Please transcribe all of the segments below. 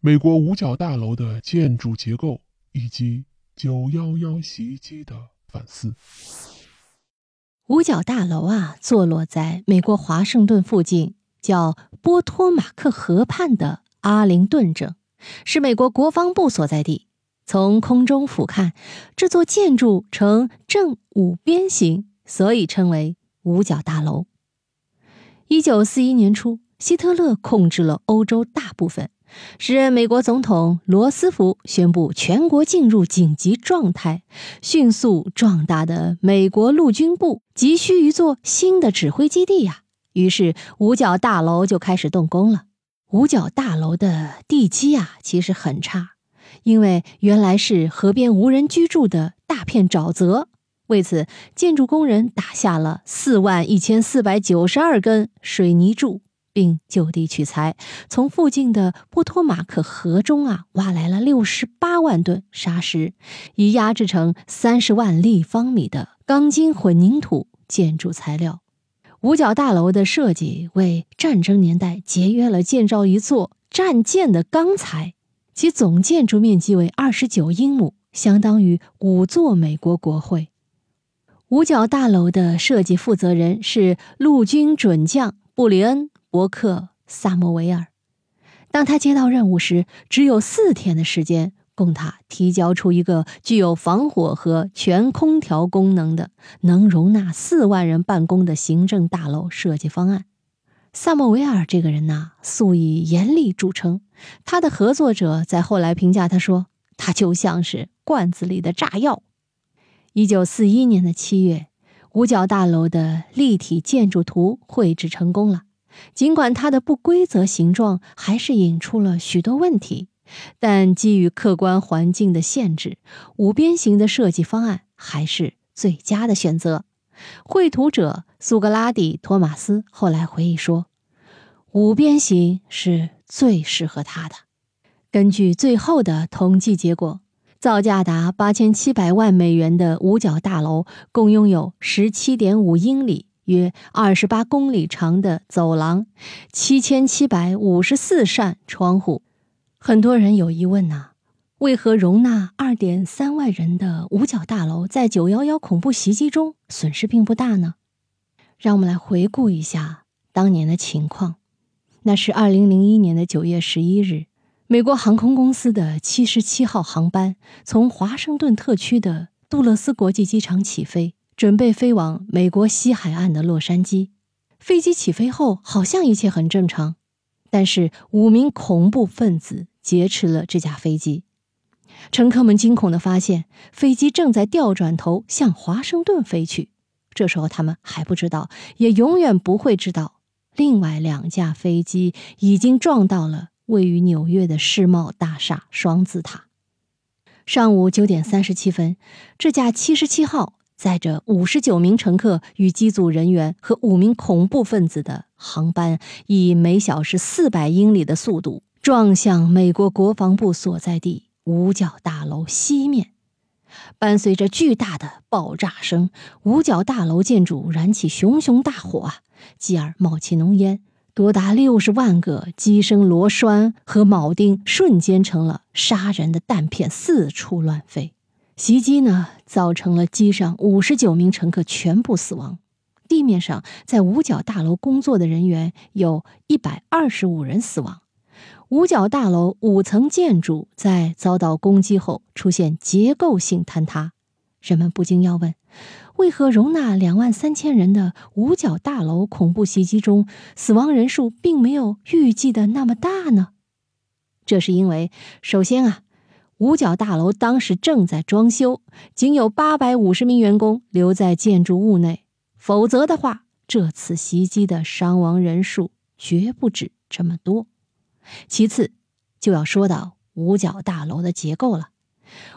美国五角大楼的建筑结构以及九幺幺袭击的反思。五角大楼啊，坐落在美国华盛顿附近，叫波托马克河畔的阿灵顿镇，是美国国防部所在地。从空中俯瞰，这座建筑呈正五边形，所以称为五角大楼。一九四一年初，希特勒控制了欧洲大部分。时任美国总统罗斯福宣布全国进入紧急状态，迅速壮大的美国陆军部急需一座新的指挥基地呀，于是五角大楼就开始动工了。五角大楼的地基啊，其实很差，因为原来是河边无人居住的大片沼泽，为此建筑工人打下了四万一千四百九十二根水泥柱。并就地取材，从附近的波托马克河中啊挖来了六十八万吨沙石，以压制成三十万立方米的钢筋混凝土建筑材料。五角大楼的设计为战争年代节约了建造一座战舰的钢材，其总建筑面积为二十九英亩，相当于五座美国国会。五角大楼的设计负责人是陆军准将布里恩。伯克·萨莫维尔，当他接到任务时，只有四天的时间供他提交出一个具有防火和全空调功能的、能容纳四万人办公的行政大楼设计方案。萨莫维尔这个人呐，素以严厉著称。他的合作者在后来评价他说：“他就像是罐子里的炸药。”一九四一年的七月，五角大楼的立体建筑图绘制成功了。尽管它的不规则形状还是引出了许多问题，但基于客观环境的限制，五边形的设计方案还是最佳的选择。绘图者苏格拉底·托马斯后来回忆说：“五边形是最适合他的。”根据最后的统计结果，造价达八千七百万美元的五角大楼共拥有十七点五英里。约二十八公里长的走廊，七千七百五十四扇窗户。很多人有疑问呐，为何容纳二点三万人的五角大楼在九幺幺恐怖袭击中损失并不大呢？让我们来回顾一下当年的情况。那是二零零一年的九月十一日，美国航空公司的七十七号航班从华盛顿特区的杜勒斯国际机场起飞。准备飞往美国西海岸的洛杉矶，飞机起飞后好像一切很正常，但是五名恐怖分子劫持了这架飞机。乘客们惊恐地发现，飞机正在调转头向华盛顿飞去。这时候他们还不知道，也永远不会知道，另外两架飞机已经撞到了位于纽约的世贸大厦双子塔。上午九点三十七分，这架七十七号。载着五十九名乘客与机组人员和五名恐怖分子的航班，以每小时四百英里的速度撞向美国国防部所在地五角大楼西面。伴随着巨大的爆炸声，五角大楼建筑燃起熊熊大火啊！继而冒起浓烟，多达六十万个机身螺栓和铆钉瞬间成了杀人的弹片，四处乱飞。袭击呢，造成了机上五十九名乘客全部死亡。地面上，在五角大楼工作的人员有一百二十五人死亡。五角大楼五层建筑在遭到攻击后出现结构性坍塌。人们不禁要问：为何容纳两万三千人的五角大楼恐怖袭击中，死亡人数并没有预计的那么大呢？这是因为，首先啊。五角大楼当时正在装修，仅有八百五十名员工留在建筑物内。否则的话，这次袭击的伤亡人数绝不止这么多。其次，就要说到五角大楼的结构了。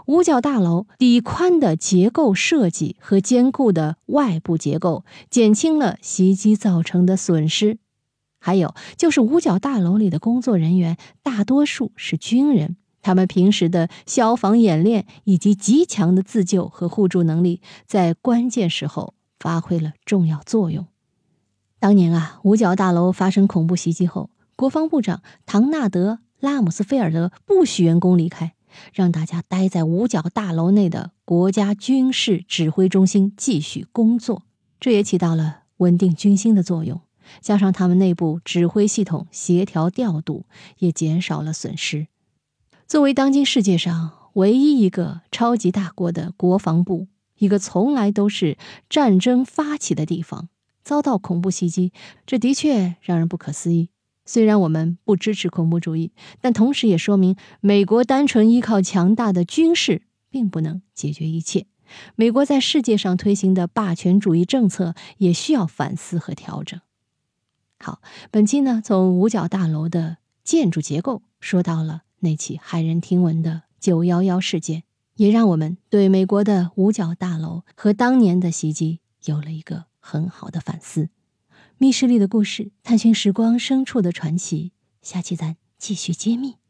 五角大楼底宽的结构设计和坚固的外部结构，减轻了袭击造成的损失。还有就是，五角大楼里的工作人员大多数是军人。他们平时的消防演练以及极强的自救和互助能力，在关键时候发挥了重要作用。当年啊，五角大楼发生恐怖袭击后，国防部长唐纳德·拉姆斯菲尔德不许员工离开，让大家待在五角大楼内的国家军事指挥中心继续工作，这也起到了稳定军心的作用。加上他们内部指挥系统协调调度，也减少了损失。作为当今世界上唯一一个超级大国的国防部，一个从来都是战争发起的地方，遭到恐怖袭击，这的确让人不可思议。虽然我们不支持恐怖主义，但同时也说明，美国单纯依靠强大的军事并不能解决一切。美国在世界上推行的霸权主义政策也需要反思和调整。好，本期呢，从五角大楼的建筑结构说到了那起骇人听闻的九幺幺事件，也让我们对美国的五角大楼和当年的袭击有了一个很好的反思。密室里的故事，探寻时光深处的传奇，下期咱继续揭秘。